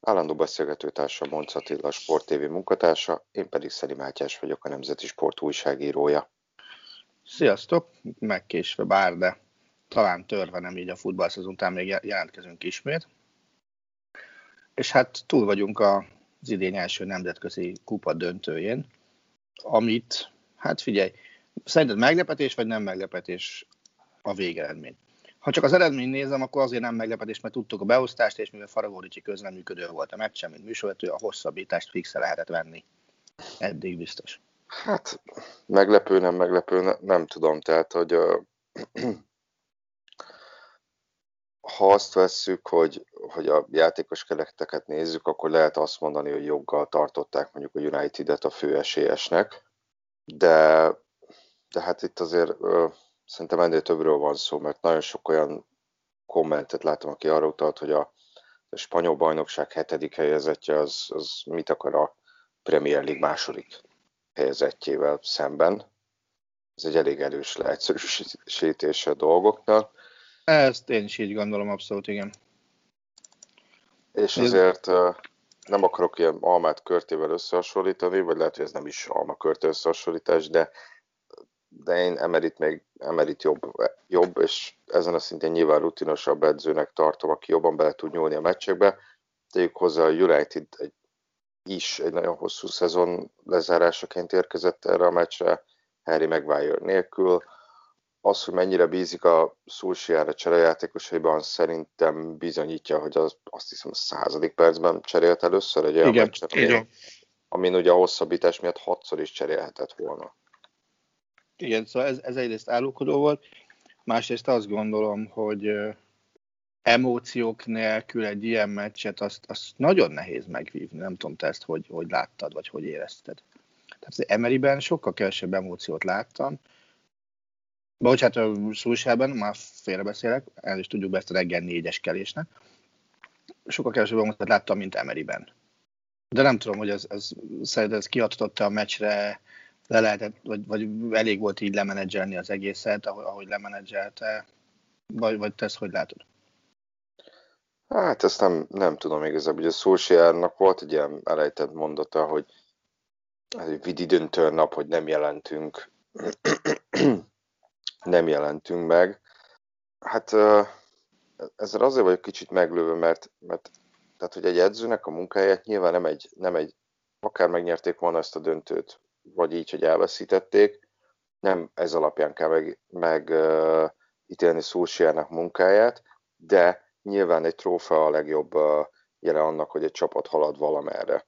Állandó beszélgetőtársa Monc Attila, Sport TV munkatársa, én pedig Szeli Mátyás vagyok, a Nemzeti Sport újságírója. Sziasztok! Megkésve bár, de talán törve nem így a futballszezon után még jelentkezünk ismét. És hát túl vagyunk az idén első nemzetközi kupa döntőjén, amit, hát figyelj, szerinted meglepetés vagy nem meglepetés a végeredmény? Ha csak az eredmény nézem, akkor azért nem meglepetés, mert tudtuk a beosztást, és mivel Faragoricsi közleműködő volt a meccsen, mint műsorvető, a hosszabbítást fixe lehetett venni. Eddig biztos. Hát meglepő, nem meglepő, ne, nem tudom. Tehát, hogy uh, ha azt vesszük, hogy, hogy a játékos kereteket nézzük, akkor lehet azt mondani, hogy joggal tartották mondjuk a United-et a főesélyesnek, de, de hát itt azért uh, szerintem ennél többről van szó, mert nagyon sok olyan kommentet látom, aki arra utalt, hogy a, a spanyol bajnokság hetedik helyezettje az, az mit akar a Premier League második helyezettjével szemben. Ez egy elég erős leegyszerűsítése a dolgoknak. Ezt én is így gondolom, abszolút igen. És azért nem akarok ilyen almát körtével összehasonlítani, vagy lehet, hogy ez nem is alma körté összehasonlítás, de de én Emerit még Emerit jobb, jobb, és ezen a szintén nyilván rutinosabb edzőnek tartom, aki jobban bele tud nyúlni a meccsekbe. Tegyük hozzá, a United egy, is egy nagyon hosszú szezon lezárásaként érkezett erre a meccsre, Harry Maguire nélkül. Az, hogy mennyire bízik a Szulsiára cserejátékosaiban, szerintem bizonyítja, hogy az, azt hiszem a századik percben cserélt először egy olyan meccset, amin ugye a hosszabbítás miatt hatszor is cserélhetett volna. Igen, szóval ez, ez egyrészt állókodó volt, másrészt azt gondolom, hogy emóciók nélkül egy ilyen meccset, azt, azt nagyon nehéz megvívni. Nem tudom, te ezt hogy, hogy láttad, vagy hogy érezted. Tehát az Emeryben sokkal kevesebb emóciót láttam. Bocsánat, a Szulsában, már félrebeszélek, el is tudjuk be ezt a reggel négyes. Sokkal kevesebb emóciót láttam, mint Emeryben. De nem tudom, hogy ez, ez szerinted ez kiadtotta a meccsre le lehetett, vagy, vagy elég volt így lemenedzselni az egészet, ahogy, ahogy lemenedzselte, vagy, vagy te ezt hogy látod? Hát ezt nem, nem tudom igazából. Ugye a Solskjaernak volt egy ilyen elejtett mondata, hogy we didn't turn up, hogy nem jelentünk, nem jelentünk meg. Hát ezzel azért vagyok kicsit meglőve, mert, mert tehát, hogy egy edzőnek a munkáját nyilván nem egy, nem egy akár megnyerték volna ezt a döntőt, vagy így, hogy elveszítették. Nem ez alapján kell meg, meg uh, ítélni Szulsiának munkáját, de nyilván egy trófea a legjobb uh, jele annak, hogy egy csapat halad valamerre.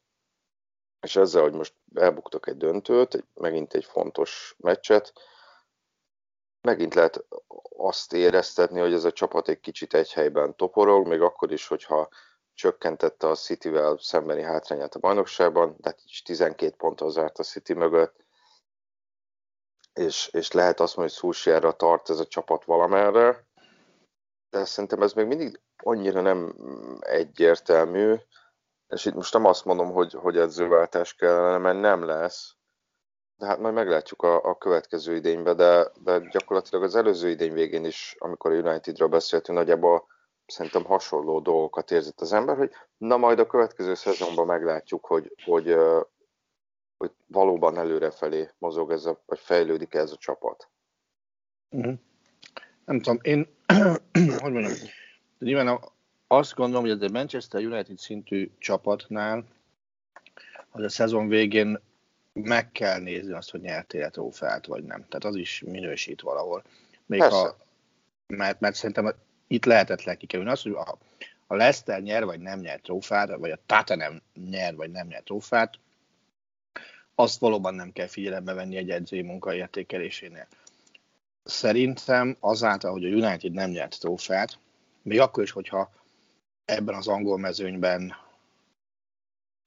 És ezzel, hogy most elbuktak egy döntőt, egy, megint egy fontos meccset, megint lehet azt éreztetni, hogy ez a csapat egy kicsit egy helyben toporog, még akkor is, hogyha csökkentette a City-vel szembeni hátrányát a bajnokságban, de is 12 ponttal zárt a City mögött, és, és lehet azt mondani, hogy Szulsjára tart ez a csapat valamerre, de szerintem ez még mindig annyira nem egyértelmű, és itt most nem azt mondom, hogy, hogy edzőváltás kellene, mert nem lesz, de hát majd meglátjuk a, a következő idényben, de, de gyakorlatilag az előző idény végén is, amikor a Unitedről beszéltünk, nagyjából szerintem hasonló dolgokat érzett az ember, hogy na majd a következő szezonban meglátjuk, hogy, hogy, hogy valóban előrefelé mozog ez a, vagy fejlődik ez a csapat. Uh-huh. Nem tudom, én, hogy mondjam, nyilván azt gondolom, hogy ez egy Manchester United szintű csapatnál, hogy a szezon végén meg kell nézni azt, hogy nyertél trófeát, vagy nem. Tehát az is minősít valahol. Még ha, mert, mert szerintem itt lehetetlen kikerülni. Az, hogy a, a Leicester nyer, vagy nem nyer trófát, vagy a Tottenham nyer, vagy nem nyer trófát, azt valóban nem kell figyelembe venni egy edzői munka értékelésénél. Szerintem azáltal, hogy a United nem nyert trófeát, még akkor is, hogyha ebben az angol mezőnyben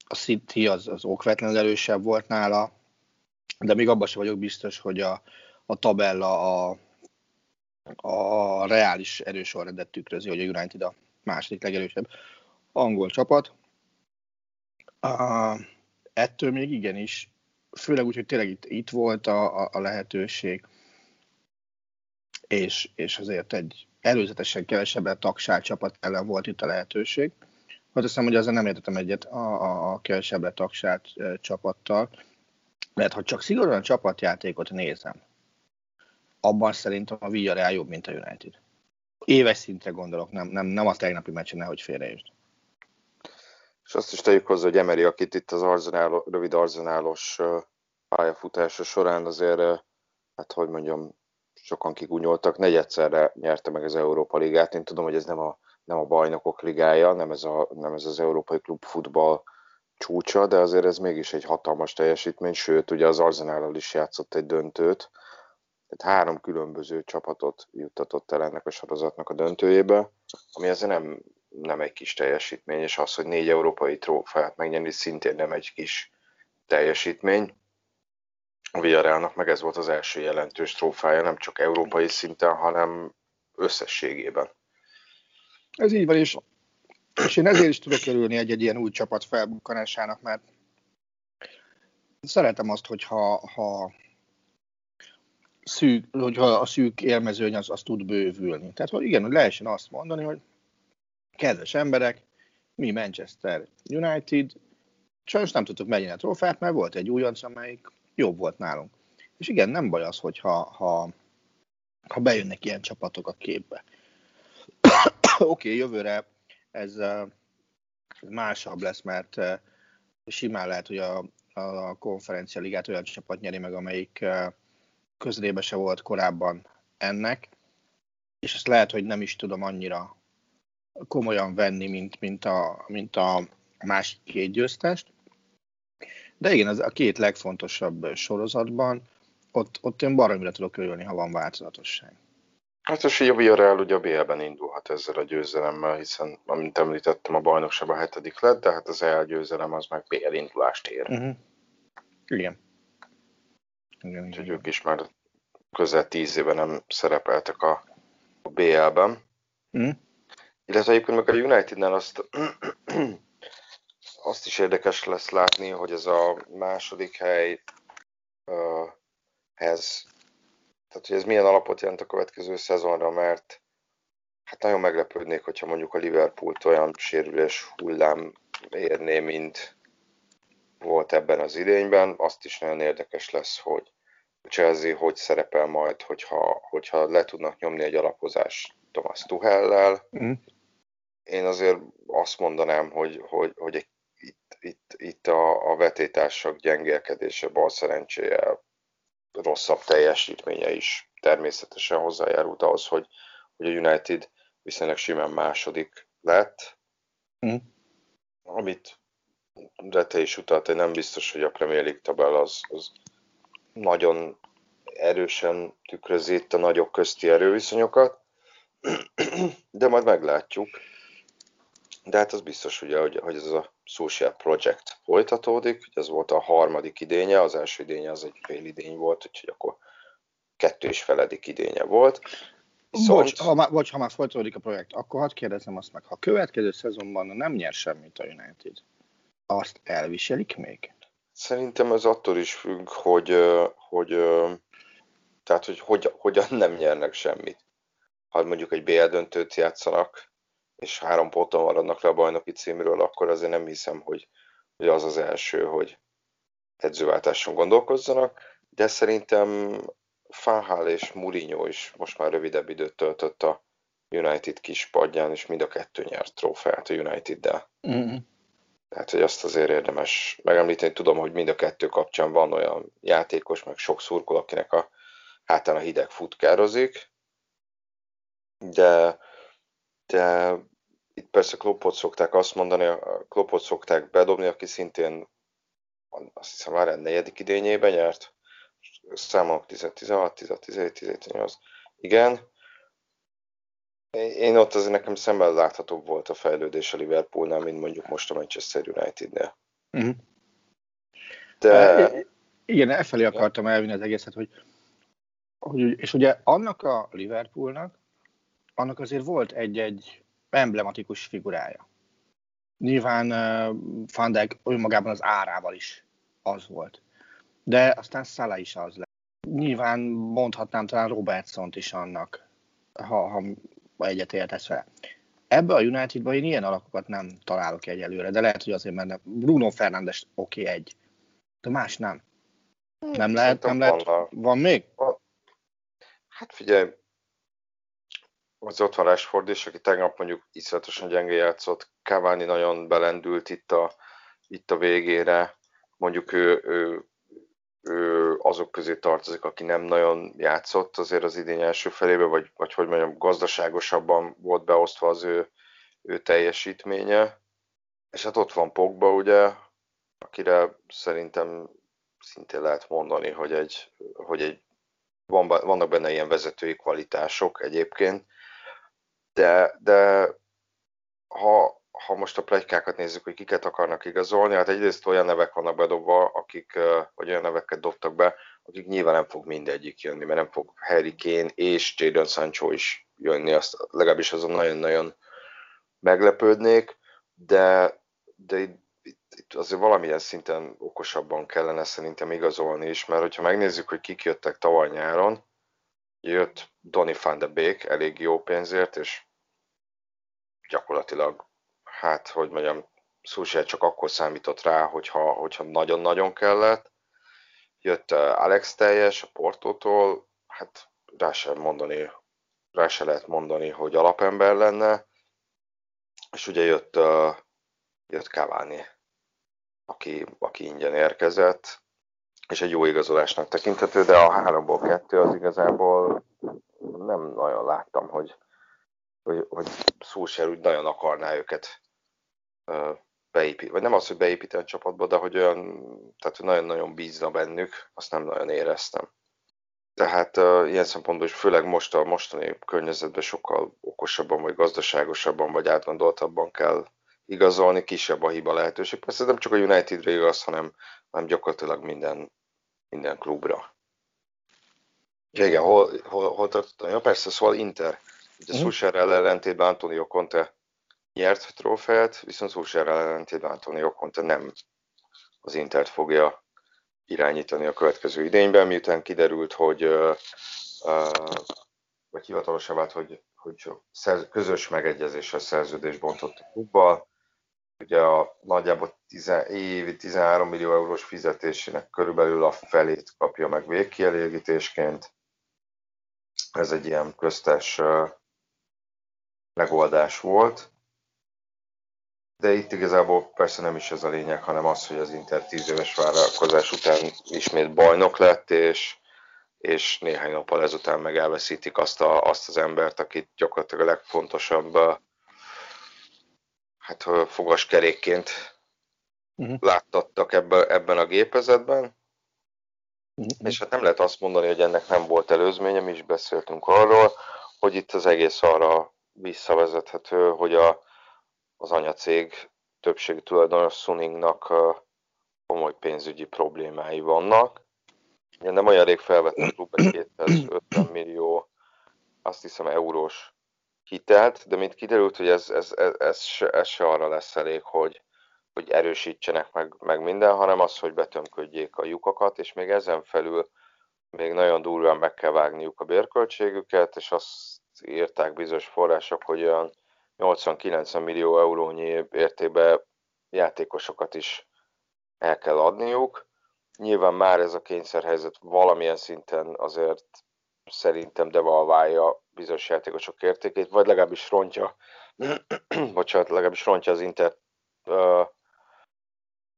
a City az, az okvetlenül erősebb volt nála, de még abban sem vagyok biztos, hogy a, a tabella a, a reális erősorrendet tükrözi, hogy a United a második legerősebb angol csapat. Uh, ettől még igenis, főleg úgy, hogy tényleg itt, itt volt a, a, a lehetőség, és, és azért egy előzetesen kevesebb tagság csapat ellen volt itt a lehetőség. Hát azt hiszem, hogy ezzel nem értettem egyet a, a, a kevesebb tagság csapattal, mert ha csak szigorúan csapatjátékot nézem, abban szerintem a Villarreal jobb, mint a United. Éves szintre gondolok, nem, nem, nem a tegnapi meccsen, nehogy félreértsd. És azt is tegyük hozzá, hogy Emery, akit itt az arzenál, rövid arzenálos pályafutása során azért, hát hogy mondjam, sokan kigunyoltak, negyedszerre nyerte meg az Európa Ligát. Én tudom, hogy ez nem a, nem a bajnokok ligája, nem ez, a, nem ez az Európai Klub futball csúcsa, de azért ez mégis egy hatalmas teljesítmény, sőt, ugye az Arzenállal is játszott egy döntőt, tehát három különböző csapatot juttatott el ennek a sorozatnak a döntőjébe, ami azért nem, nem egy kis teljesítmény, és az, hogy négy európai trófeát megnyerni, szintén nem egy kis teljesítmény. A Villarrealnak meg ez volt az első jelentős trófája, nem csak európai szinten, hanem összességében. Ez így van, és, és én ezért is tudok örülni egy-egy ilyen új csapat felbukkanásának, mert szeretem azt, hogyha ha szűk, hogyha a szűk élmezőny az, az tud bővülni. Tehát, hogy igen, hogy lehessen azt mondani, hogy kedves emberek, mi Manchester United, sajnos nem tudtuk megnyerni a trófát, mert volt egy újonc, amelyik jobb volt nálunk. És igen, nem baj az, hogyha ha, ha bejönnek ilyen csapatok a képbe. Oké, okay, jövőre ez, másabb lesz, mert simán lehet, hogy a, a konferencia ligát olyan csapat nyeri meg, amelyik közrébe se volt korábban ennek, és ezt lehet, hogy nem is tudom annyira komolyan venni, mint, mint, a, mint a másik két győztest. De igen, az a két legfontosabb sorozatban, ott, ott én baromira tudok örülni, ha van változatosság. Hát és így a Villarreal ugye a BL-ben indulhat ezzel a győzelemmel, hiszen, amint említettem, a bajnokság a hetedik lett, de hát az elgyőzelem az meg BL indulást ér. Uh-huh. Igen. Igen, Úgyhogy igen. ők is már közel tíz éve nem szerepeltek a, a BL-ben. Mm. Illetve egyébként meg a Unitednál azt, azt is érdekes lesz látni, hogy ez a második hely uh, ez, tehát hogy ez milyen alapot jelent a következő szezonra, mert hát nagyon meglepődnék, hogyha mondjuk a Liverpoolt olyan sérülés hullám érné, mint volt ebben az idényben. Azt is nagyon érdekes lesz, hogy Chelsea hogy szerepel majd, hogyha, hogyha le tudnak nyomni egy alapozást Thomas Tuchellel. Mm. Én azért azt mondanám, hogy, hogy, hogy egy, itt, itt, itt a, a vetétársak gyengélkedése, bal szerencséje, rosszabb teljesítménye is természetesen hozzájárult ahhoz, hogy, hogy a United viszonylag simán második lett, mm. amit de te is utalt, hogy nem biztos, hogy a Premier League tabel az, az nagyon erősen tükrözi itt a nagyok közti erőviszonyokat, de majd meglátjuk. De hát az biztos ugye, hogy, hogy ez a Social Project folytatódik, hogy ez volt a harmadik idénye, az első idénye az egy fél idény volt, úgyhogy akkor kettő és feledik idénye volt. Viszont... Bocs, ha már, bocs, ha már folytatódik a projekt, akkor hadd kérdezem azt meg, ha a következő szezonban nem nyer semmit a United, azt elviselik még? Szerintem ez attól is függ, hogy, hogy tehát, hogy, hogy hogyan nem nyernek semmit. Ha mondjuk egy BL döntőt játszanak, és három ponton maradnak le a bajnoki címről, akkor azért nem hiszem, hogy, hogy az az első, hogy edzőváltáson gondolkozzanak, de szerintem Fahal és Mourinho is most már rövidebb időt töltött a United kis padján, és mind a kettő nyert trófeát a United-del. Mm-hmm. Tehát, hogy azt azért érdemes megemlíteni. Tudom, hogy mind a kettő kapcsán van olyan játékos, meg sok szurkol, akinek a hátán a hideg futkározik, de, de itt persze Kloppot szokták azt mondani, a Kloppot szokták bedobni, aki szintén azt hiszem már a negyedik idényében nyert, számolok 16, 17, 17, 18, igen. Én ott azért nekem szemben láthatóbb volt a fejlődés a Liverpoolnál, mint mondjuk most a Manchester Unitednél. Uh-huh. De... Igen, e felé akartam elvinni az egészet, hogy, hogy és ugye annak a Liverpoolnak, annak azért volt egy-egy emblematikus figurája. Nyilván uh, Van Dijk önmagában az árával is az volt. De aztán Szala is az lett. Nyilván mondhatnám talán Robertson-t is annak, ha, ha egyetértesz vele. Ebbe a Unitedban én ilyen alakokat nem találok egyelőre, de lehet, hogy azért, mert Bruno Fernandes oké okay, egy, de más nem. Nem lehet, nem lehet. Van, van még? Hát figyelj, az ott van Rashford is, aki tegnap mondjuk iszonyatosan gyenge játszott, Cavani nagyon belendült itt a, itt a végére, mondjuk ő, ő, azok közé tartozik, aki nem nagyon játszott azért az idény első felébe, vagy, vagy hogy mondjam, gazdaságosabban volt beosztva az ő, ő teljesítménye. És hát ott van Pogba, ugye, akire szerintem szintén lehet mondani, hogy egy, hogy egy van, vannak benne ilyen vezetői kvalitások egyébként, de, de ha, ha most a plegykákat nézzük, hogy kiket akarnak igazolni, hát egyrészt olyan nevek vannak bedobva, akik, vagy olyan neveket dobtak be, akik nyilván nem fog mindegyik jönni, mert nem fog Harry Kane és Jadon Sancho is jönni, azt legalábbis azon nagyon-nagyon meglepődnék, de, de itt, itt azért valamilyen szinten okosabban kellene szerintem igazolni is, mert hogyha megnézzük, hogy kik jöttek tavaly nyáron, jött Donny van de Beek elég jó pénzért, és gyakorlatilag, hát, hogy mondjam, Szulsár csak akkor számított rá, hogyha, hogyha nagyon-nagyon kellett. Jött uh, Alex teljes a Portótól, hát rá sem mondani, rá se lehet mondani, hogy alapember lenne. És ugye jött, uh, jött Cavani, aki, aki ingyen érkezett, és egy jó igazolásnak tekinthető, de a háromból kettő az igazából nem nagyon láttam, hogy, hogy, hogy Szulser úgy nagyon akarná őket beépíteni, vagy nem az, hogy beépíteni a csapatba, de hogy olyan, tehát hogy nagyon-nagyon bízna bennük, azt nem nagyon éreztem. Tehát uh, ilyen szempontból is főleg most a mostani környezetben sokkal okosabban, vagy gazdaságosabban, vagy átgondoltabban kell igazolni, kisebb a hiba lehetőség. Persze nem csak a Unitedre igaz, hanem, hanem gyakorlatilag minden, minden klubra. Ja, igen, hol, hol, hol tartottam? Ja, persze, szóval Inter. Ugye uh-huh. Susherrel ellentétben Antonio Conte nyert trófeát, viszont Susherrel ellentétben Antonio Conte nem az Intert fogja irányítani a következő idényben, miután kiderült, hogy uh, uh, vagy hivatalosan vált, hogy, hogy szerz, közös megegyezéssel szerződés bontott a klubbal. Ugye a nagyjából 10, évi 13 millió eurós fizetésének körülbelül a felét kapja meg végkielégítésként. Ez egy ilyen köztes uh, megoldás volt. De itt igazából persze nem is ez a lényeg, hanem az, hogy az Inter 10 éves várakozás után ismét bajnok lett, és, és néhány nappal ezután meg elveszítik azt, a, azt az embert, akit gyakorlatilag a legfontosabb hát, fogaskerékként uh-huh. láttattak ebbe, ebben a gépezetben. Uh-huh. És hát nem lehet azt mondani, hogy ennek nem volt előzménye, mi is beszéltünk arról, hogy itt az egész arra visszavezethető, hogy a, az anyacég többségi tulajdonos Suningnak komoly pénzügyi problémái vannak. Nem olyan rég felvett a klub egy 250 millió, azt hiszem eurós hitelt, de mint kiderült, hogy ez, ez, ez, ez, se, ez se arra lesz elég, hogy, hogy erősítsenek meg, meg minden, hanem az, hogy betömködjék a lyukakat, és még ezen felül még nagyon durván meg kell vágniuk a bérköltségüket, és azt írták bizonyos források, hogy olyan 80-90 millió eurónyi értékben játékosokat is el kell adniuk. Nyilván már ez a kényszerhelyzet valamilyen szinten azért szerintem devalválja bizonyos játékosok értékét, vagy legalábbis rontja, bocsánat, legalábbis rontja az Inter uh,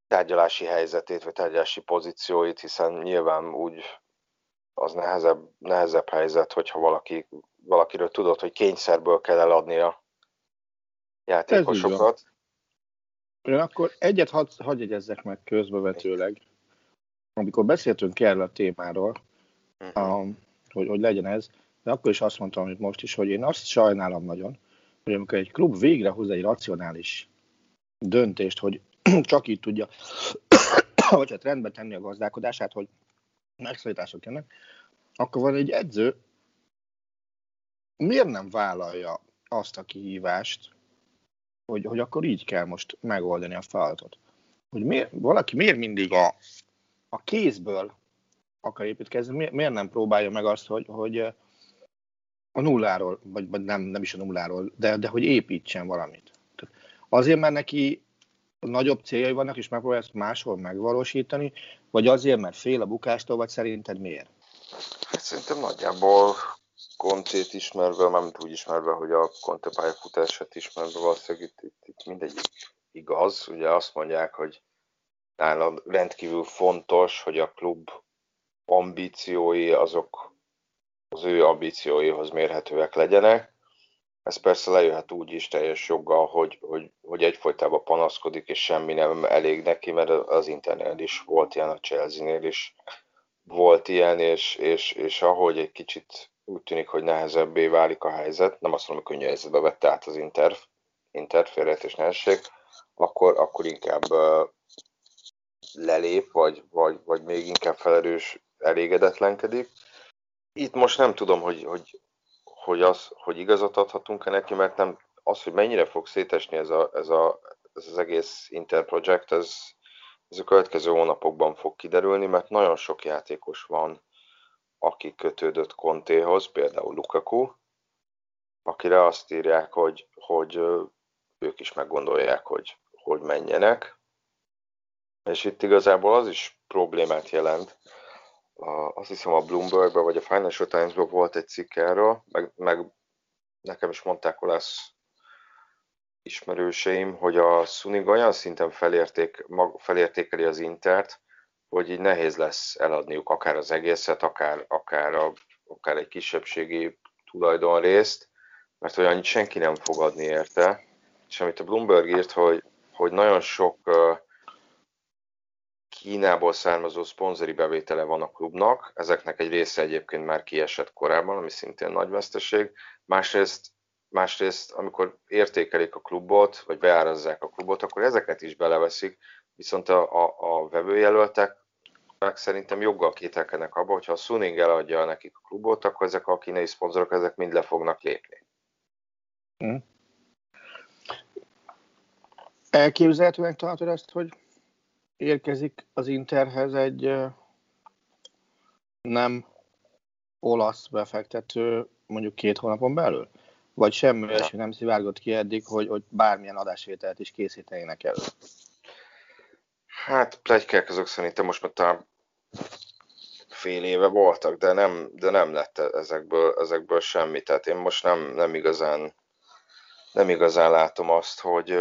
tárgyalási helyzetét, vagy tárgyalási pozícióit, hiszen nyilván úgy az nehezebb, nehezebb helyzet, hogyha valaki, valakiről tudod, hogy kényszerből kell eladni a játékosokat. Én akkor egyet hadd hadd jegyezzek meg közbevetőleg. Amikor beszéltünk erről a témáról, uh-huh. a, hogy, hogy legyen ez, de akkor is azt mondtam, hogy most is, hogy én azt sajnálom nagyon, hogy amikor egy klub végre hoz egy racionális döntést, hogy csak így tudja, vagy hát rendbe tenni a gazdálkodását, hogy megszorítások jönnek, akkor van egy edző, miért nem vállalja azt a kihívást, hogy, hogy akkor így kell most megoldani a feladatot. Hogy miért, valaki miért mindig a, a kézből akar építkezni, miért, miért nem próbálja meg azt, hogy, hogy a nulláról, vagy, vagy nem, nem is a nulláról, de, de hogy építsen valamit. Azért, mert neki nagyobb céljai vannak, és megpróbálja ezt máshol megvalósítani, vagy azért, mert fél a bukástól, vagy szerinted miért? Hát szerintem nagyjából Kontét ismerve, mármint úgy ismerve, hogy a Conte pályafutását ismerve valószínűleg itt, itt, itt mindegy igaz. Ugye azt mondják, hogy nála rendkívül fontos, hogy a klub ambíciói azok az ő ambícióihoz mérhetőek legyenek. Ez persze lejöhet úgy is teljes joggal, hogy, hogy, hogy egyfolytában panaszkodik, és semmi nem elég neki, mert az internet is volt ilyen, a Chelsea-nél is volt ilyen, és, és, és ahogy egy kicsit úgy tűnik, hogy nehezebbé válik a helyzet, nem azt mondom, hogy könnyű helyzetbe vette át az Inter, Inter és nehézség, akkor, akkor inkább lelép, vagy, vagy, vagy még inkább felerős elégedetlenkedik. Itt most nem tudom, hogy, hogy, hogy, az, hogy igazat adhatunk-e neki, mert nem, az, hogy mennyire fog szétesni ez, a, ez, a, ez az egész Inter project, ez, ez a következő hónapokban fog kiderülni, mert nagyon sok játékos van, aki kötődött Kontéhoz, például Lukaku, akire azt írják, hogy, hogy ők is meggondolják, hogy, hogy menjenek. És itt igazából az is problémát jelent. Azt hiszem a Bloombergben vagy a Financial Times-ban volt egy cikk erről, meg, meg nekem is mondták olasz ismerőseim, hogy a Suning olyan szinten felérték, mag, felértékeli az Intert, hogy így nehéz lesz eladniuk akár az egészet, akár, akár, a, akár egy kisebbségi tulajdonrészt, mert hogy annyit senki nem fog adni érte. És amit a Bloomberg írt, hogy, hogy nagyon sok uh, Kínából származó szponzori bevétele van a klubnak, ezeknek egy része egyébként már kiesett korábban, ami szintén nagy veszteség. Másrészt, másrészt amikor értékelik a klubot, vagy beárazzák a klubot, akkor ezeket is beleveszik, Viszont a, a, a vevőjelöltek meg szerintem joggal kételkednek abba, hogyha a Suning eladja nekik a klubot, akkor ezek a kínai szponzorok ezek mind le fognak lépni. Hmm. Elképzelhetően tartod ezt, hogy érkezik az Interhez egy nem olasz befektető mondjuk két hónapon belül? Vagy semmi ja. nem szivárgott ki eddig, hogy, hogy bármilyen adásvételt is készítenének elő? Hát plegykák azok szerintem most már talán fél éve voltak, de nem, de nem lett ezekből, ezekből semmi. Tehát én most nem, nem igazán nem igazán látom azt, hogy,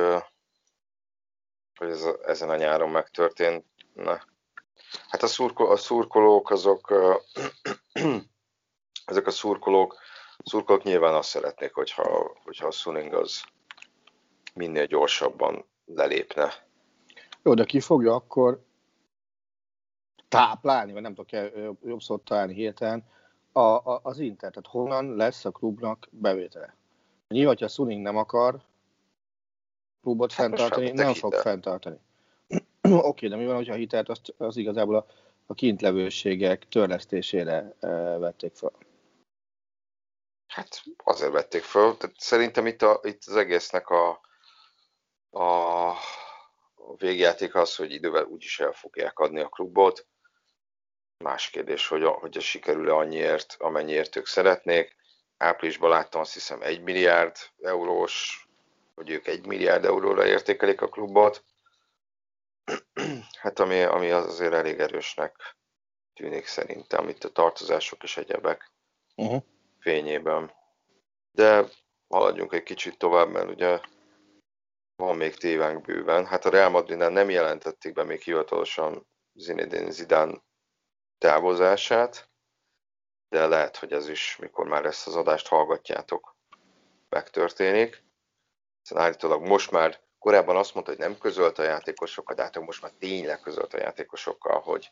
hogy ez ezen a nyáron megtörtént. Na. Hát a, szurko, a szurkolók azok, ezek a szurkolók, a szurkolók nyilván azt szeretnék, hogyha, hogyha a Suning az minél gyorsabban lelépne jó, de ki fogja akkor táplálni, vagy nem tudok jobb szót találni hirtelen, a, a, az tehát honnan lesz a klubnak bevétele. Nyilván, hogyha Suning nem akar klubot hát fenntartani, nem fog hitel. fenntartani. Oké, okay, de mi van, hogyha a hitelt azt, az igazából a, a kintlevőségek törlesztésére e, vették fel? Hát azért vették fel. Tehát szerintem itt, a, itt az egésznek a, a a végjáték az, hogy idővel úgyis el fogják adni a klubot. Más kérdés, hogy, a, hogy a sikerül-e annyiért, amennyiért ők szeretnék. Áprilisban láttam azt hiszem 1 milliárd eurós, hogy ők 1 milliárd euróra értékelik a klubot. Hát ami, ami az azért elég erősnek tűnik szerintem, itt a tartozások és egyebek uh-huh. fényében. De haladjunk egy kicsit tovább, mert ugye van még tévánk bőven. Hát a Real Madridnál nem jelentették be még hivatalosan Zinedine Zidane távozását, de lehet, hogy ez is, mikor már ezt az adást hallgatjátok, megtörténik. Hiszen állítólag most már, korábban azt mondta, hogy nem közölt a játékosokkal, de hát most már tényleg közölt a játékosokkal, hogy,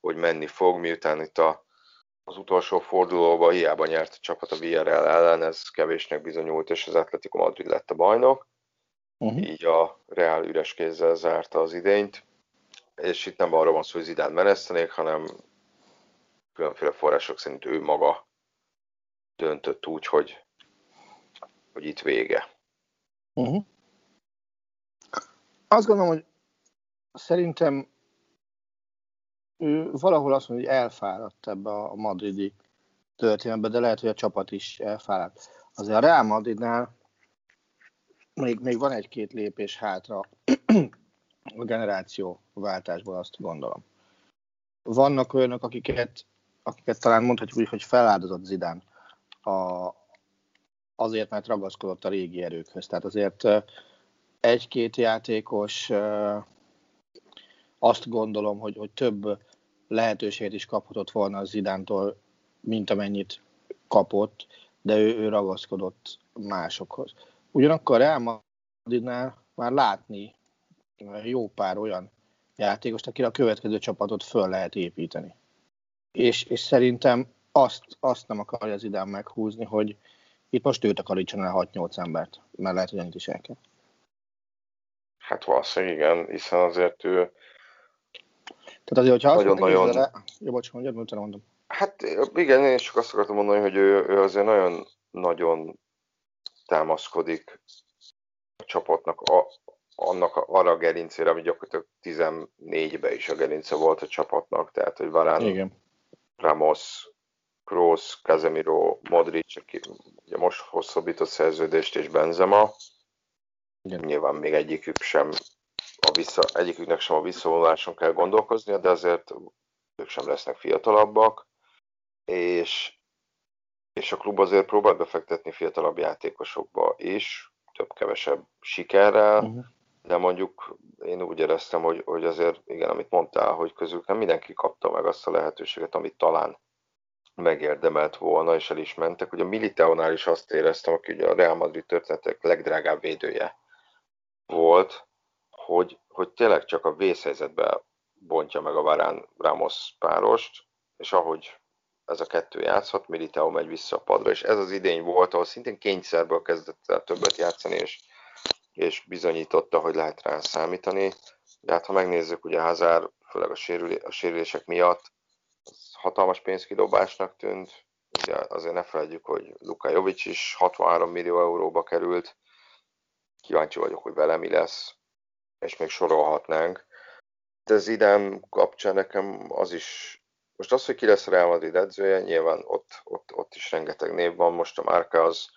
hogy menni fog, miután itt a, az utolsó fordulóban hiába nyert a csapat a Villarreal ellen, ez kevésnek bizonyult, és az Atletico Madrid lett a bajnok. Uh-huh. Így a Real üres kézzel zárta az idényt, és itt nem arról van szó, hogy Zidane menesztenék, hanem különféle források szerint ő maga döntött úgy, hogy, hogy itt vége. Uh-huh. Azt gondolom, hogy szerintem ő valahol azt mondja, hogy elfáradt ebbe a madridi történetbe, de lehet, hogy a csapat is elfáradt. Azért a Real Madridnál még, még van egy-két lépés hátra a generációváltásból, azt gondolom. Vannak olyanok, akiket, akiket talán mondhatjuk úgy, hogy feláldozott Zidán a, azért, mert ragaszkodott a régi erőkhöz. Tehát azért egy-két játékos azt gondolom, hogy, hogy több lehetőséget is kaphatott volna az Zidántól, mint amennyit kapott, de ő, ő ragaszkodott másokhoz. Ugyanakkor Real Madridnál már látni jó pár olyan játékost, akire a következő csapatot föl lehet építeni. És, és szerintem azt, azt nem akarja az idán meghúzni, hogy itt most őt akarítson el 6-8 embert, mert lehet, hogy annyit is el kell. Hát valószínűleg igen, hiszen azért ő tehát azért, hogyha nagyon, azt nagyon... Rá... Jó, bocs, mondjad, mondom. Hát igen, én csak azt akartam mondani, hogy ő, ő azért nagyon, nagyon támaszkodik a csapatnak a, annak arra a gerincére, ami gyakorlatilag 14-ben is a gerince volt a csapatnak, tehát hogy Varán, Igen. Ramos, Kroos, Casemiro, Modric, aki ugye most hosszabbított szerződést, és Benzema. Igen. Nyilván még egyikük sem a vissza, egyiküknek sem a visszavonuláson kell gondolkoznia, de azért ők sem lesznek fiatalabbak, és, és a klub azért próbál befektetni fiatalabb játékosokba is, több-kevesebb sikerrel, uh-huh. de mondjuk én úgy éreztem, hogy, hogy azért, igen, amit mondtál, hogy közük nem mindenki kapta meg azt a lehetőséget, amit talán megérdemelt volna, és el is mentek. Ugye a Militaonál is azt éreztem, aki ugye a Real Madrid történetek legdrágább védője volt, hogy, hogy tényleg csak a vészhelyzetben bontja meg a Varán Ramos párost, és ahogy ez a kettő játszhat, Militao megy vissza a padra, és ez az idény volt, ahol szintén kényszerből kezdett el többet játszani, és, és bizonyította, hogy lehet rá számítani. De hát ha megnézzük, ugye Hazár, főleg a, sérülé, a sérülések miatt, az hatalmas pénzkidobásnak tűnt, ugye azért ne felejtjük, hogy Luka Jovic is 63 millió euróba került, kíváncsi vagyok, hogy vele mi lesz, és még sorolhatnánk. De az idem kapcsán nekem az is, most az, hogy ki lesz Real Madrid edzője, nyilván ott, ott, ott is rengeteg név van, most a Márka az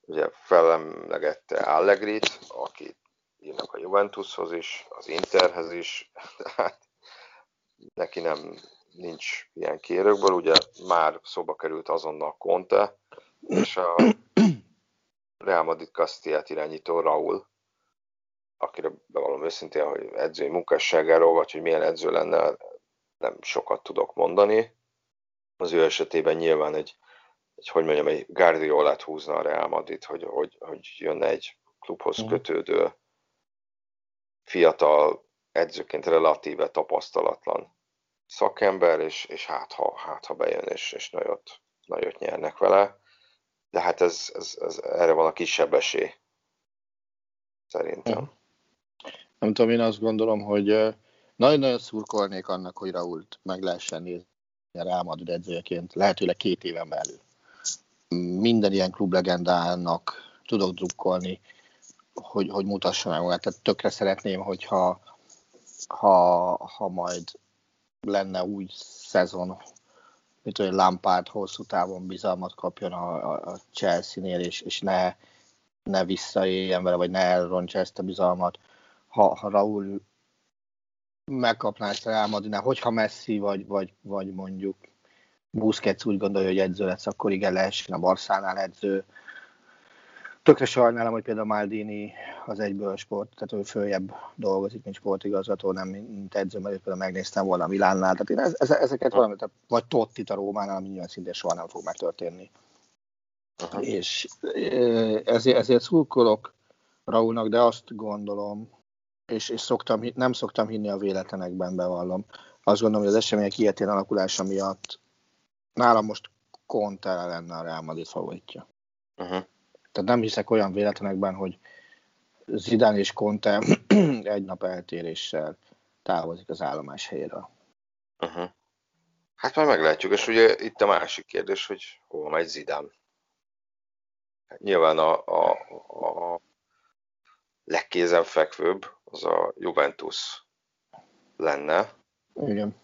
ugye felemlegette Allegrit, aki írnak a Juventushoz is, az Interhez is, tehát neki nem nincs ilyen kérőkből, ugye már szóba került azonnal Conte, és a Real Madrid Castillát irányító Raúl, akire bevallom őszintén, hogy edzői munkásságáról, vagy hogy milyen edző lenne, nem sokat tudok mondani. Az ő esetében nyilván egy, egy hogy mondjam, egy Guardiolát húzna a Real Madrid, hogy, hogy, hogy jönne egy klubhoz mhm. kötődő, fiatal edzőként relatíve tapasztalatlan szakember, és, és hát, ha, hát ha bejön, és, és nagyot, nagyot nyernek vele. De hát ez, ez, ez, erre van a kisebb esély, szerintem. Nem tudom, én azt gondolom, hogy nagyon-nagyon szurkolnék annak, hogy Raúlt meg lehessen nézni a Real edzőjeként, lehetőleg két éven belül. Minden ilyen klublegendának tudok drukkolni, hogy, hogy mutassa meg magát. Tehát tökre szeretném, hogyha ha, ha majd lenne új szezon, mint hogy Lampard hosszú távon bizalmat kapjon a, a Chelsea-nél, és, és ne, ne visszaéljen vele, vagy ne elrontsa ezt a bizalmat ha, ha Raúl megkapná ezt a Real Madridnál, hogyha Messi vagy, vagy, vagy mondjuk Busquets úgy gondolja, hogy edző lesz, akkor igen, lehessen a Barszánál edző. Tökre sajnálom, hogy például Maldini az egyből sport, tehát ő följebb dolgozik, mint sportigazgató, nem mint edző, mert például megnéztem volna a Milánnál. Tehát én ez, ezeket valami, tehát, vagy Totti a Rómánál, ami nyilván szintén soha nem fog megtörténni. Aha. És ezért, ezért szurkolok Raúlnak, de azt gondolom, és, és szoktam, nem szoktam hinni a véletlenekben, bevallom. Azt gondolom, hogy az események ilyetén alakulása miatt nálam most Conte lenne a Real Madrid favoritja. Uh-huh. Tehát nem hiszek olyan véletlenekben, hogy Zidane és Conte egy nap eltéréssel távozik az állomás helyéről. Uh-huh. Hát már meglátjuk, és ugye itt a másik kérdés, hogy hova megy Zidane. Hát nyilván a, a, a legkézenfekvőbb az a Juventus lenne. Igen.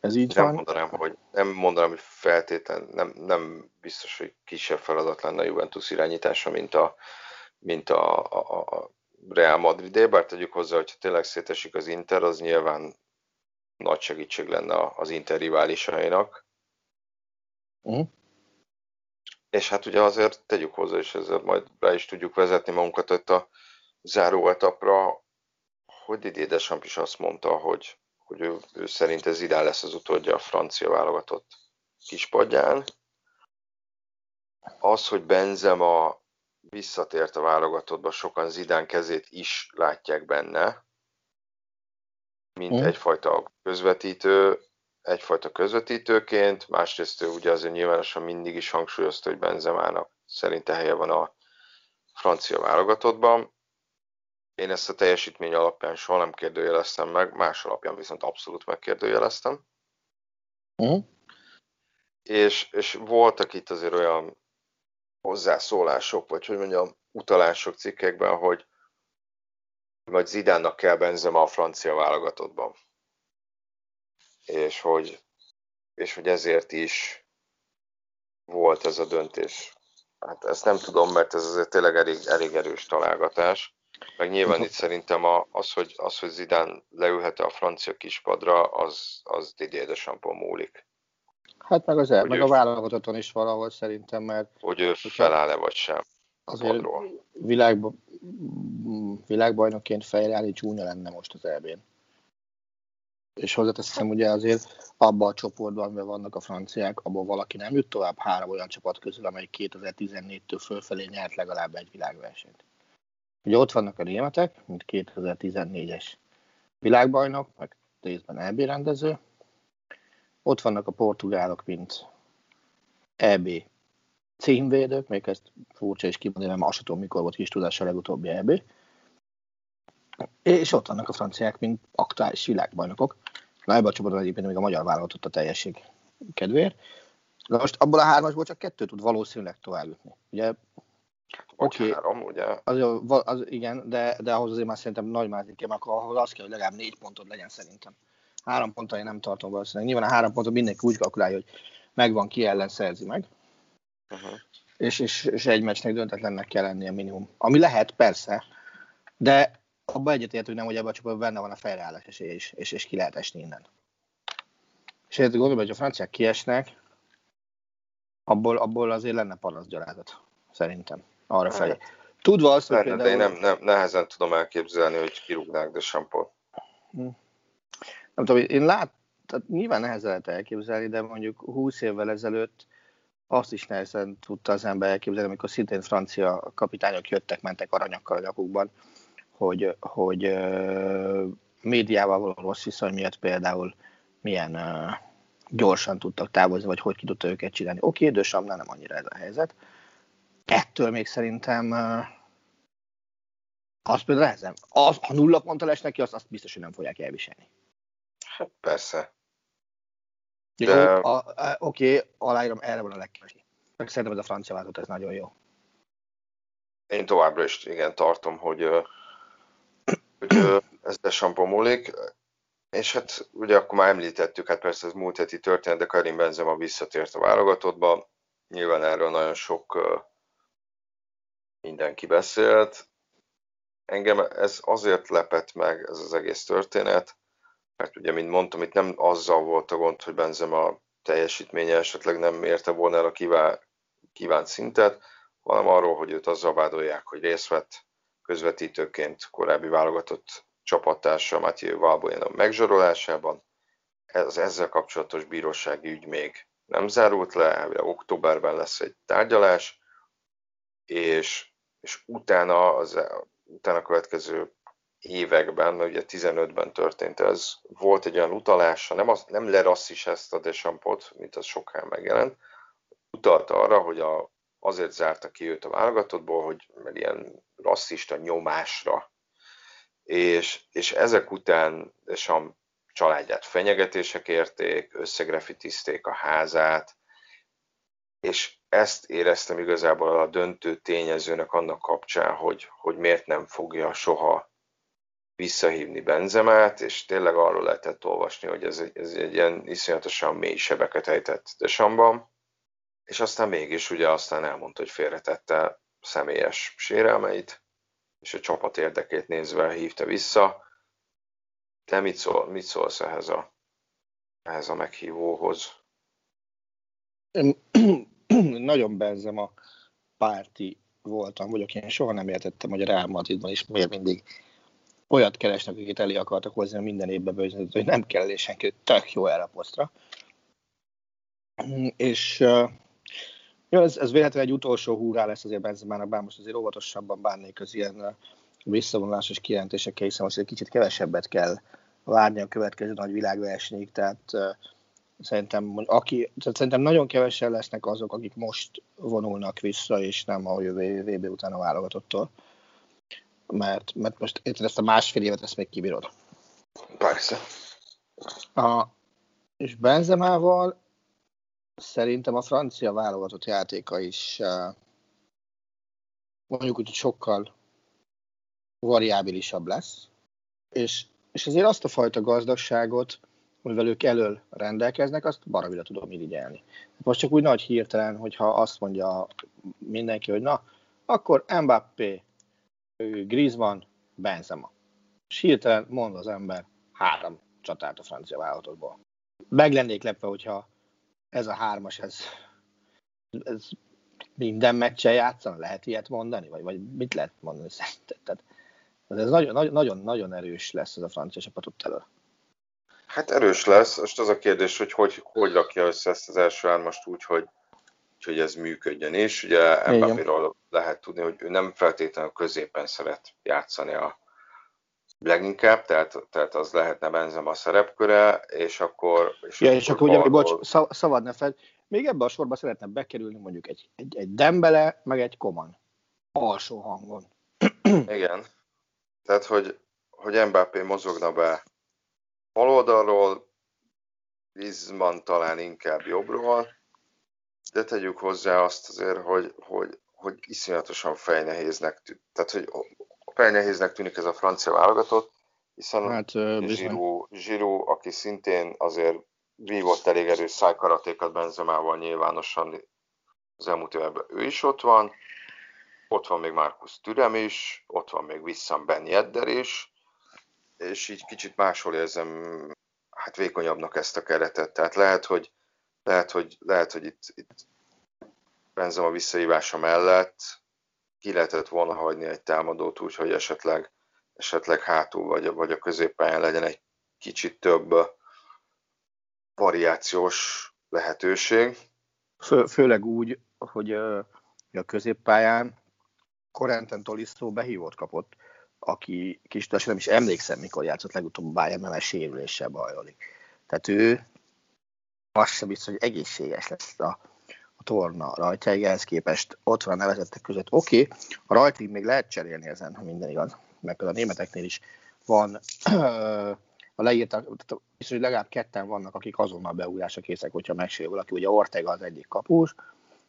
Ez így nem van. Mondanám, hogy, nem mondanám, hogy feltétlen, nem, nem biztos, hogy kisebb feladat lenne a Juventus irányítása, mint a, mint a, a, a Real Madrid, bár tegyük hozzá, hogyha tényleg szétesik az Inter, az nyilván nagy segítség lenne az Inter riválisainak. Uh-huh. És hát ugye azért tegyük hozzá, és ezzel majd rá is tudjuk vezetni magunkat ott a záró etapra, hogy Didier Deschamps is azt mondta, hogy hogy ő, ő szerint ez idán lesz az utódja a francia válogatott kispadján. Az, hogy Benzema visszatért a válogatottba, sokan Zidán kezét is látják benne, mint mm. egyfajta közvetítő, egyfajta közvetítőként, másrészt ő ugye azért nyilvánosan mindig is hangsúlyozta, hogy Benzemának szerinte helye van a francia válogatottban. Én ezt a teljesítmény alapján soha nem kérdőjeleztem meg, más alapján viszont abszolút megkérdőjeleztem. Uh-huh. És, és voltak itt azért olyan hozzászólások, vagy hogy mondjam, utalások cikkekben, hogy vagy Zidánnak kell Benzema a francia válogatottban. És hogy, és hogy ezért is volt ez a döntés. Hát ezt nem tudom, mert ez azért tényleg elég, elég erős találgatás. Meg nyilván itt szerintem a, az, hogy, az, hogy Zidane leülhet a francia kispadra, az, az Didier Deschamps múlik. Hát meg, az el, meg ő, a válogatotton is valahol szerintem, mert... Hogy ő feláll-e vagy sem. Azért világ, világbajnokként fejreállni csúnya lenne most az EB-n. És hozzáteszem, ugye azért abban a csoportban, amiben vannak a franciák, abban valaki nem jut tovább három olyan csapat közül, amely 2014-től fölfelé nyert legalább egy világversenyt. Ugye ott vannak a németek, mint 2014-es világbajnok, meg részben EB rendező. Ott vannak a portugálok, mint EB címvédők, még ezt furcsa is kimondani, mert azt tudom, mikor volt kis tudása a legutóbbi EB. És ott vannak a franciák, mint aktuális világbajnokok. Na ebben a csoportban egyébként még a magyar vállalatot a teljesség kedvéért. De most abból a hármasból csak kettő tud valószínűleg tovább jutni. Ugye Oké, okay. három, ugye? Az, az, igen, de, de ahhoz azért már szerintem nagy mázik akkor ahhoz az kell, hogy legalább négy pontod legyen szerintem. Három ponttal én nem tartom valószínűleg. Nyilván a három pontot mindenki úgy kalkulálja, hogy megvan, ki ellen szerzi meg. Uh-huh. És, és, és egy meccsnek döntetlennek kell lennie minimum. Ami lehet, persze, de abban egyetértünk nem, hogy ebben a csoportban benne van a fejreállás esélye is, és, és ki lehet esni innen. És ezért gondolom, hogy a franciák kiesnek, abból, abból azért lenne panaszgyalázat, szerintem arra felé. Hát, Tudva azt, hogy például... De én nem, nem, nehezen tudom elképzelni, hogy kirúgnák de sampot. Hm. Nem tudom, én lát, tehát nyilván nehezen lehet elképzelni, de mondjuk 20 évvel ezelőtt azt is nehezen tudta az ember elképzelni, amikor szintén francia kapitányok jöttek, mentek aranyakkal a nyakukban, hogy, hogy uh, médiával való rossz viszony miatt például milyen uh, gyorsan tudtak távozni, vagy hogy ki tudta őket csinálni. Oké, okay, nem annyira ez a helyzet, ettől még szerintem az például nehezen. Az, ha nulla ponttal esnek ki, azt, azt biztos, hogy nem fogják elviselni. Hát persze. De... Oké, okay, aláírom, erre van a legkevesebb. Szerintem ez a francia váltott, ez nagyon jó. Én továbbra is igen tartom, hogy, hogy ez de sampon múlik. És hát ugye akkor már említettük, hát persze ez múlt heti történet, de Karim Benzema visszatért a válogatottba. Nyilván erről nagyon sok mindenki beszélt. Engem ez azért lepett meg, ez az egész történet, mert ugye, mint mondtam, itt nem azzal volt a gond, hogy Benzema teljesítménye esetleg nem érte volna el a kívánt szintet, hanem arról, hogy őt azzal vádolják, hogy részt vett közvetítőként korábbi válogatott csapattársa Mathieu Valbuena megzsarolásában. Ez ezzel kapcsolatos bírósági ügy még nem zárult le, elvileg októberben lesz egy tárgyalás, és, és utána, az, utána a következő években, mert ugye 15-ben történt ez, volt egy olyan utalása, nem, az, nem lerasszisázta Desampot, mint az sokkal megjelent, utalta arra, hogy a, azért zárta ki őt a válogatottból, hogy mert ilyen rasszista nyomásra. És, és ezek után Deschamps családját fenyegetések érték, összegrafitizték a házát, és ezt éreztem igazából a döntő tényezőnek annak kapcsán, hogy, hogy miért nem fogja soha visszahívni Benzemát, és tényleg arról lehetett olvasni, hogy ez egy, ez egy ilyen iszonyatosan mély sebeket ejtett Desamban, és aztán mégis ugye aztán elmondta, hogy félretette személyes sérelmeit, és a csapat érdekét nézve hívta vissza. Te mit, szól, mit szólsz ehhez a, ehhez a meghívóhoz? Én nagyon benzem a párti voltam, vagyok én soha nem értettem, hogy a Real Madridban is miért mindig olyat keresnek, akit elé akartak hozni, minden évben bőzött, hogy nem kell senki, tök jó erre a posztra. És uh, jó, ez, ez véletlenül egy utolsó húrá lesz azért Benzemának, bár most azért óvatosabban bánnék az ilyen visszavonulásos kijelentésekkel, hiszen most egy kicsit kevesebbet kell várni a következő nagy világversenyig, tehát uh, szerintem, aki, tehát szerintem nagyon kevesen lesznek azok, akik most vonulnak vissza, és nem a jövő VB után a válogatottól mert, mert most érted, ezt a másfél évet ezt még kibírod. Persze. A, és Benzemával szerintem a francia válogatott játéka is mondjuk úgy, hogy sokkal variábilisabb lesz, és, és azért azt a fajta gazdagságot, amivel ők elől rendelkeznek, azt barabira tudom irigyelni. Most csak úgy nagy hirtelen, hogyha azt mondja mindenki, hogy na, akkor Mbappé Griezmann, Benzema. És hirtelen mond az ember három csatát a francia válogatottból. Meg lennék lepve, hogyha ez a hármas, ez, ez minden meccsen játszana, lehet ilyet mondani? Vagy, vagy mit lehet mondani szerinted? Tehát, ez nagyon, nagyon, nagyon erős lesz ez a francia csapat ott elől. Hát erős lesz. Most az a kérdés, hogy hogy, hogy rakja össze ezt az első hármast úgy, hogy hogy ez működjön. És ugye Mbappéról lehet tudni, hogy ő nem feltétlenül középen szeret játszani a leginkább, tehát, tehát az lehetne Benzema a szerepköre, és akkor... És ja, akkor és akkor ugye, bocs, szabad ne fed, még ebbe a sorba szeretne bekerülni mondjuk egy, egy, egy Dembele, meg egy Koman. Alsó hangon. Igen. Tehát, hogy, hogy Mbappé mozogna be bal oldalról, Griezmann talán inkább jobbról, de tegyük hozzá azt azért, hogy, hogy, hogy iszonyatosan fejnehéznek tűnik. Tehát, hogy fejnehéznek tűnik ez a francia válogatott, hiszen hát, Zsiró, Zsiró, aki szintén azért vívott elég erős szájkaratékat Benzemával nyilvánosan az elmúlt években ő is ott van, ott van még Markus Türem is, ott van még Wissam Ben Yedder is, és így kicsit máshol érzem hát vékonyabbnak ezt a keretet. Tehát lehet, hogy lehet, hogy, lehet, hogy itt, itt Benzema visszahívása mellett ki lehetett volna hagyni egy támadót úgy, hogy esetleg, esetleg hátul vagy, vagy a középpályán legyen egy kicsit több variációs lehetőség. Fő, főleg úgy, hogy a középpályán Corenten Tolisso behívót kapott, aki kis nem is emlékszem, mikor játszott legutóbb Bayern, mert sérüléssel bajolik. Tehát ő az sem biztos, hogy egészséges lesz a torna rajtjáig, ehhez képest ott van a nevezettek között. Oké, okay, a rajtig még lehet cserélni ezen, ha minden igaz, mert például a németeknél is van a leírtak, és hogy legalább ketten vannak, akik azonnal beújásra készek, hogyha megsérül valaki. Ugye Ortega az egyik kapus,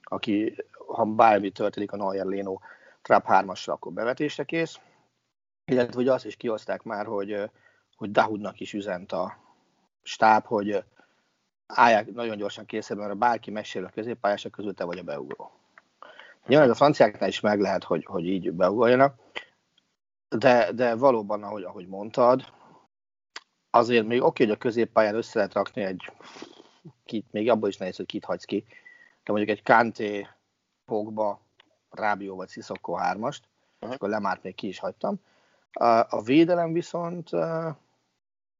aki, ha bármi történik a Neuer Leno Trap 3 akkor bevetésre kész. Illetve hogy azt is kihozták már, hogy, hogy Dahudnak is üzent a stáb, hogy állják nagyon gyorsan készen, mert bárki megsérül a középpályások közül, te vagy a beugró. Nyilván a franciáknál is meg lehet, hogy, hogy így beugoljanak, de, de valóban, ahogy, ahogy mondtad, azért még oké, hogy a középpályán össze lehet rakni egy, kit, még abból is nehéz, hogy kit hagysz ki, de mondjuk egy Kanté, Pogba, Rábió vagy Sziszokó 3-ast, és akkor Lemárt még ki is hagytam. A, a védelem viszont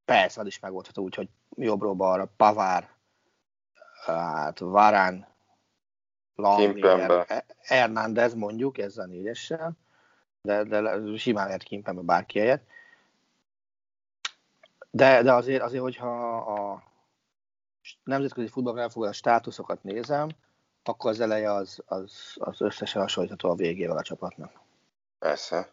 persze, az is megoldható úgy, hogy jobbról balra Pavár, hát Varán, Langier, Hernández mondjuk, ezzel a négyessel, de, de simán lehet Kimpembe bárki helyett. De, de azért, azért, hogyha a nemzetközi futballban elfogadott státuszokat nézem, akkor az eleje az, az, az összesen hasonlítható a végével a csapatnak. Persze.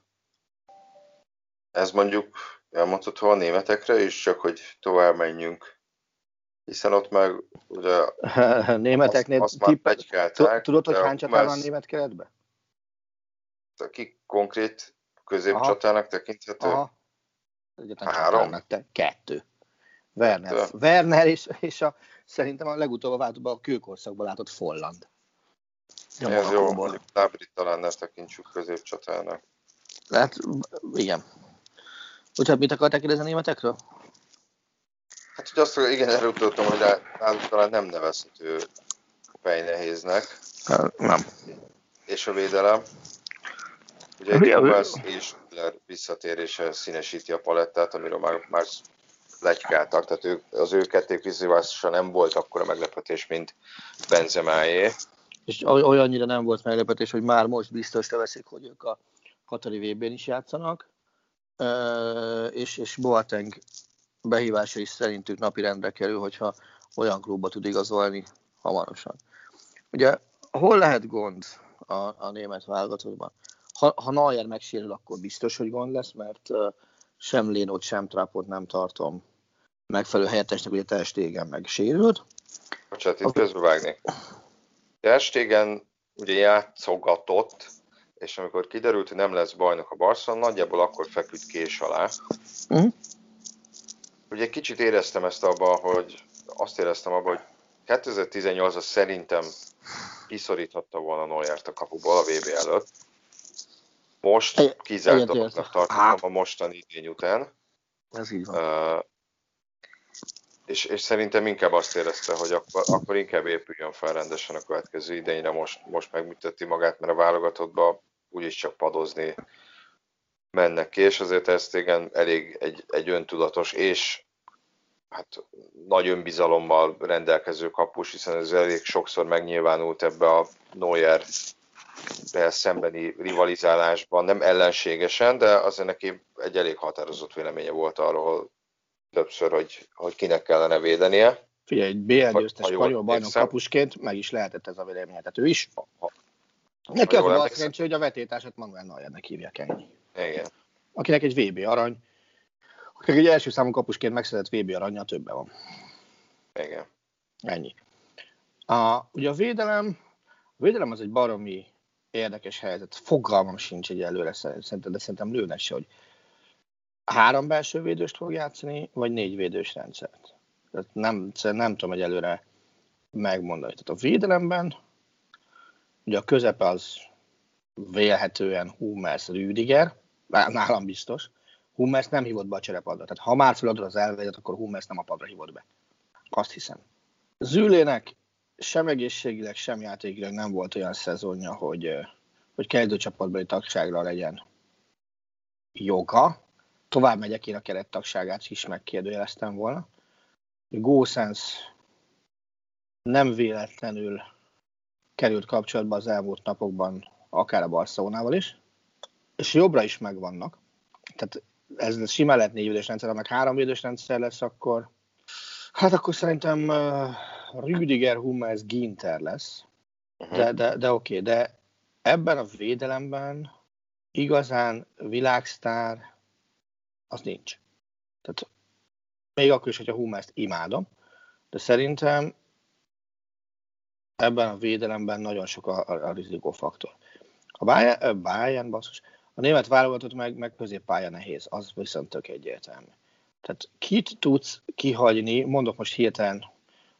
Ez mondjuk elmondható a németekre is, csak hogy tovább menjünk. Hiszen ott meg ugye... Németeknél azt, azt már Tudod, hogy hány csatár van német keretben? Aki konkrét középcsatának tekinthető? Aha. Egyetlen Három? Kettő. Werner, kettő. Werner és, és a, szerintem a legutóbb váltóban a kőkorszakban látott Folland. Ez jó, mondjuk Lábrit talán ne tekintsük középcsatának. Hát, igen. Úgyhogy mit akarták kérdezni a németekről? Hát, hogy azt, igen, erről tudtam, hogy náluk talán nem nevezhető fejnehéznek. Hát, nem. És a védelem. Ugye egy Hummels és Miller visszatérése színesíti a palettát, amiről már, már legykáltak, tehát ők, az ő kették visszavásása nem volt akkora meglepetés, mint Benzemáé. És olyannyira nem volt meglepetés, hogy már most biztos veszik, hogy ők a Katari vb is játszanak, és, és Boateng behívása is szerintük napirendre kerül, hogyha olyan klubba tud igazolni hamarosan. Ugye hol lehet gond a, a német válogatottban? Ha, ha Neuer megsérül, akkor biztos, hogy gond lesz, mert sem Lénót, sem Trapot nem tartom megfelelő helyettesnek, ugye Ter Stegen meg sérült. Bocsánat, itt közbevágnék. Ter Stegen ugye játszogatott, és amikor kiderült, hogy nem lesz bajnok a Barcelona, nagyjából akkor feküdt kés alá. Uh-huh. Ugye kicsit éreztem ezt abban, hogy azt éreztem abban, hogy 2018-as szerintem kiszoríthatta volna Neuert a kapuból a VB előtt. Most kizárt dolognak tartottam a mostani idény után. Ez így van. Uh, és, és szerintem inkább azt érezte, hogy akkor, akkor inkább épüljön fel rendesen a következő idényre, most, most megműteti magát, mert a válogatottba úgyis csak padozni mennek ki, és azért ezt igen elég egy, egy öntudatos és hát nagy önbizalommal rendelkező kapus, hiszen ez elég sokszor megnyilvánult ebbe a Neuer szembeni rivalizálásban, nem ellenségesen, de azért neki egy elég határozott véleménye volt arról többször, hogy, hogy kinek kellene védenie. Figyelj, egy BL győztes spanyol bajnok kapusként meg is lehetett ez a véleménye, tehát ő is. Ha, Neki az a szerencsé, hogy a vetétását Manuel Neuernek hívják ennyi. Igen. Akinek egy VB arany, akinek egy első számú kapusként megszedett VB aranya, többen van. Igen. Ennyi. A, ugye a védelem, a védelem az egy baromi érdekes helyzet. Fogalmam sincs egy előre szerintem, de szerintem lőnek se, hogy három belső védőst fog játszani, vagy négy védős rendszert. Tehát nem, nem tudom egy előre megmondani. Tehát a védelemben ugye a közepe az vélhetően Hummels Rüdiger, nálam biztos. Hummels nem hívott be a cserepadra. Tehát ha már feladod az elvegyet, akkor Hummels nem a padra hívott be. Azt hiszem. Zülének sem egészségileg, sem játékileg nem volt olyan szezonja, hogy, hogy kezdőcsapatbeli tagságra legyen joga. Tovább megyek én a kerettagságát is megkérdőjeleztem volna. Gósens nem véletlenül került kapcsolatba az elmúlt napokban akár a Barcelonával is, és jobbra is megvannak. Tehát ez simán lehet négy védős rendszer, ha meg három védős rendszer lesz, akkor hát akkor szerintem uh, Rüdiger, Hummels, Ginter lesz. Uh-huh. De, de, de oké, okay, de ebben a védelemben igazán világsztár az nincs. Tehát még akkor is, hogyha Hummels imádom, de szerintem ebben a védelemben nagyon sok a, a, a rizikófaktor. A Bayern, Bayern basszus, a német válogatott meg, meg középpálya nehéz, az viszont tök egyértelmű. Tehát kit tudsz kihagyni, mondok most hirtelen,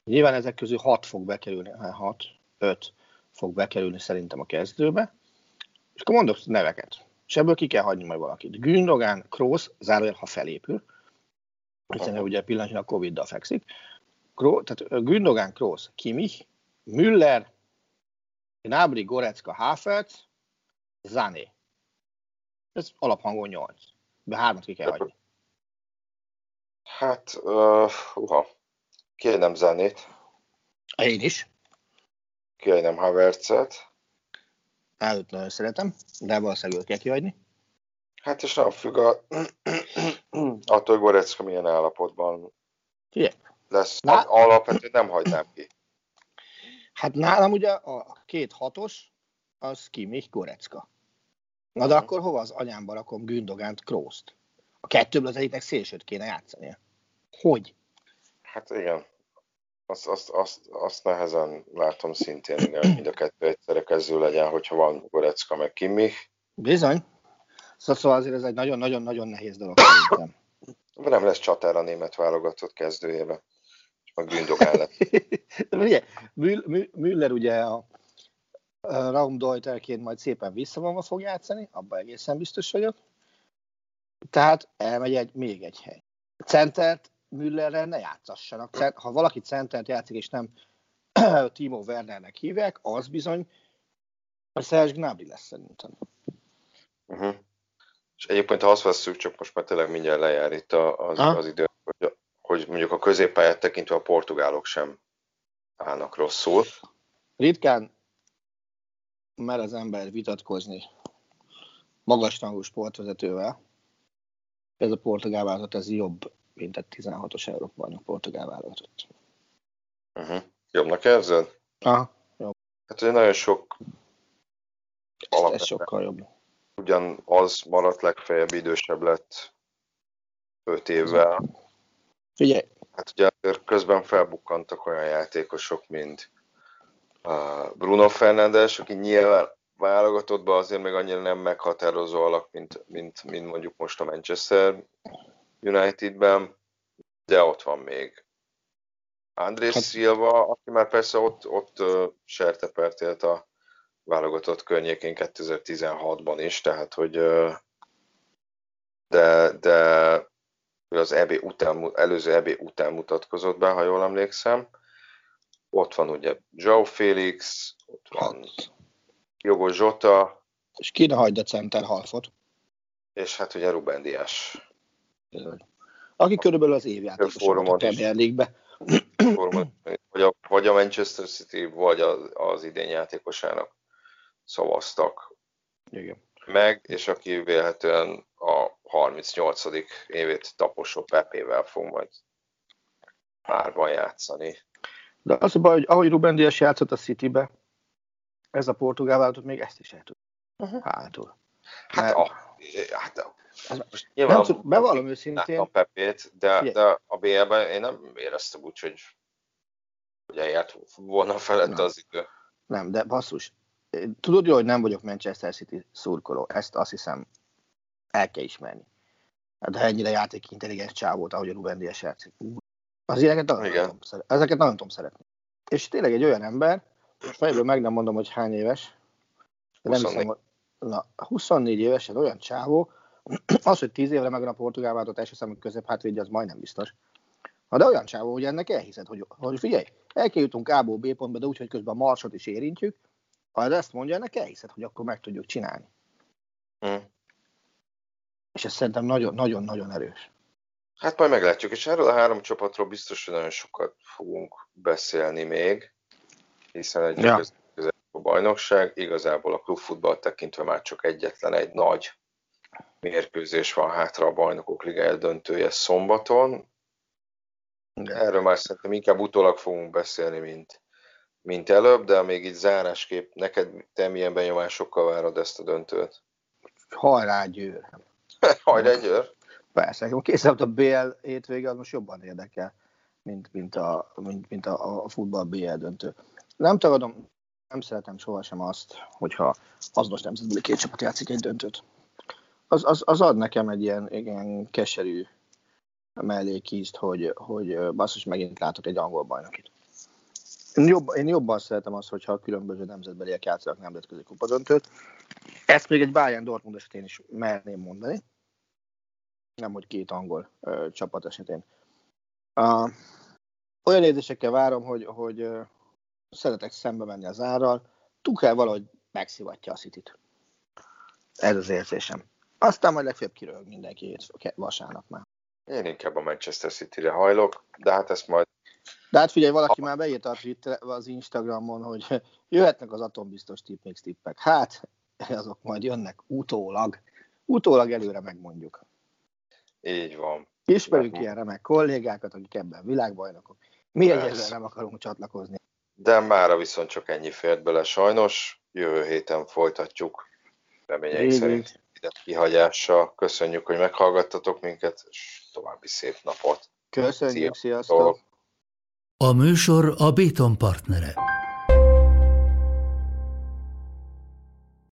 nyilván ezek közül 6 fog bekerülni, 6, 5 fog bekerülni szerintem a kezdőbe, és akkor mondok neveket, és ebből ki kell hagyni majd valakit. Gündogan, Kroos, zárójel, ha felépül, hiszen ugye pillanatnyilag Covid-dal fekszik, Kro, tehát Gündogan, Kroos, Kimmich, Müller, Gnabry, Goretzka, Hafert, Zané. Ez alaphangon 8. De hármat ki kell hagyni. Hát, uh, uha, kérnem zenét, Én is. kérnem Havertzet. Előtt nagyon szeretem, de valószínűleg kell kihagyni. Hát és nem függ a... attól, hogy Gorecka milyen állapotban Figyelj, lesz. Na-. Alapvetően nem hagynám ki. hát nálam ugye a két hatos, az Kimmich Gorecka. Na de akkor hova az anyámba rakom Gündogánt, Krószt? A kettőből az egyiknek szélsőt kéne játszania. Hogy? Hát igen. Azt, azt, azt, azt nehezen látom szintén, hogy mind a kettő egyszerre kezdő legyen, hogyha van Gorecka meg Kimmich. Bizony. Szóval szóval azért ez egy nagyon-nagyon-nagyon nehéz dolog szerintem. Nem lesz csatára a német válogatott kezdőjébe. És meg Gündogán Mü- Müller ugye a, a Raumdeuterként majd szépen visszavonva fog játszani, abban egészen biztos vagyok. Tehát elmegy egy, még egy hely. Centert Müllerrel ne játszassanak. Ha valaki centert játszik, és nem Timo Wernernek hívják, az bizony a Serge Gnabry lesz szerintem. Uh-huh. És egyébként, ha azt vesszük, csak most már tényleg mindjárt lejár itt az, Ha? az idő, hogy, hogy mondjuk a középpályát tekintve a portugálok sem állnak rosszul. Ritkán mer az ember vitatkozni magas rangú sportvezetővel. Ez a portugál válogatott, ez jobb, mint a 16-os Európa bajnok portugál válogatott. Uh-huh. Jobbnak érzed? Aha, Hát ugye nagyon sok ez, ez alapvetően sokkal jobb. ugyanaz maradt legfeljebb idősebb lett 5 évvel. Figyelj, Hát ugye közben felbukkantak olyan játékosok, mint Bruno Fernandes, aki nyilván válogatottban azért még annyira nem meghatározó alak, mint, mint, mint mondjuk most a Manchester Unitedben, de ott van még Andrés Hát- Silva, aki már persze ott, ott uh, sertepert élt a válogatott környékén 2016-ban is, tehát hogy uh, de, de az EB után, előző EB után mutatkozott be, ha jól emlékszem. Ott van ugye Joe Felix, ott van hát, Jogo Zsota, és ki ne hagyd a center halfot, és hát ugye Ruben Dias. aki körülbelül az évjátékos a. Premier League-be. Vagy a, vagy a Manchester City, vagy az, az idén játékosának szavaztak Igen. meg, és aki vélhetően a 38. évét taposó Pepével fog majd párban játszani. De az a baj, hogy ahogy Ruben Dias játszott a Citybe, ez a portugál válogatott még ezt is el tud. Uh-huh. Hátul. Hát, Mert- a, hát a, Ez- most nyilván Nem tud, bevallom őszintén, a Pepét, de, Figyelj. de a BL-ben én nem éreztem úgy, hogy, hogy eljárt volna felette Nem. az idő. Nem, de basszus. Tudod jó, hogy nem vagyok Manchester City szurkoló. Ezt azt hiszem el kell ismerni. De ha ennyire játékintelligens csávót, ahogy a Ruben Dias játszik. Az ilyeneket nagyon, Igen. nagyon tudom szeretni. Ezeket nagyon tudom szeretni. És tényleg egy olyan ember, most fejből meg nem mondom, hogy hány éves, de nem 24. hiszem, na, 24 évesen olyan csávó, az, hogy 10 évre megvan a portugál váltott első számú közép hátvédje, az majdnem biztos. Ha de olyan csávó, hogy ennek elhiszed, hogy, hogy figyelj, el kell jutunk A-ból B pontba, de úgy, hogy közben a marsot is érintjük, ha ez ezt mondja, ennek elhiszed, hogy akkor meg tudjuk csinálni. Hm. És ez szerintem nagyon-nagyon-nagyon erős. Hát majd meglátjuk, és erről a három csapatról biztos, hogy nagyon sokat fogunk beszélni még, hiszen egy Ja. a bajnokság, igazából a klubfutball tekintve már csak egyetlen egy nagy mérkőzés van hátra a bajnokok ligája döntője szombaton. Erről már szerintem inkább utólag fogunk beszélni, mint, mint előbb, de még így zárásképp neked te milyen benyomásokkal várod ezt a döntőt? Hajrá, győr! Hajrá, Győr! Persze, készült a BL hétvége, az most jobban érdekel, mint, mint, a, mint, mint a, a futball BL döntő. Nem tagadom, nem szeretem sohasem azt, hogyha azonos nemzetbeli két csapat játszik egy döntőt. Az, az, az ad nekem egy ilyen, ilyen keserű mellékízt, hogy, hogy basszus, megint látok egy angol bajnokit. Én, jobb, én jobban szeretem azt, hogyha a különböző nemzetbeliek játszanak nemzetközi kupadöntőt. Ezt még egy Bayern Dortmund esetén is merném mondani nem hogy két angol ö, csapat esetén. Uh, olyan érzésekkel várom, hogy, hogy ö, szeretek szembe menni az árral. Tuchel valahogy megszivatja a City-t. Ez az érzésem. Aztán majd legfeljebb kirög mindenki vasárnap már. Én inkább a Manchester City-re hajlok, de hát ezt majd... De hát figyelj, valaki már beírta a Twitter, az Instagramon, hogy jöhetnek az atombiztos tippmix tippek. Hát, azok majd jönnek utólag. Utólag előre megmondjuk. Így van. Ismerünk ilyen remek kollégákat, akik ebben világbajnokok. Mi egyébként nem akarunk csatlakozni. De mára viszont csak ennyi fért bele sajnos. Jövő héten folytatjuk. Reményeik szerint kihagyással. Köszönjük, hogy meghallgattatok minket, és további szép napot. Köszönjük, sziasztok! A műsor a Béton partnere.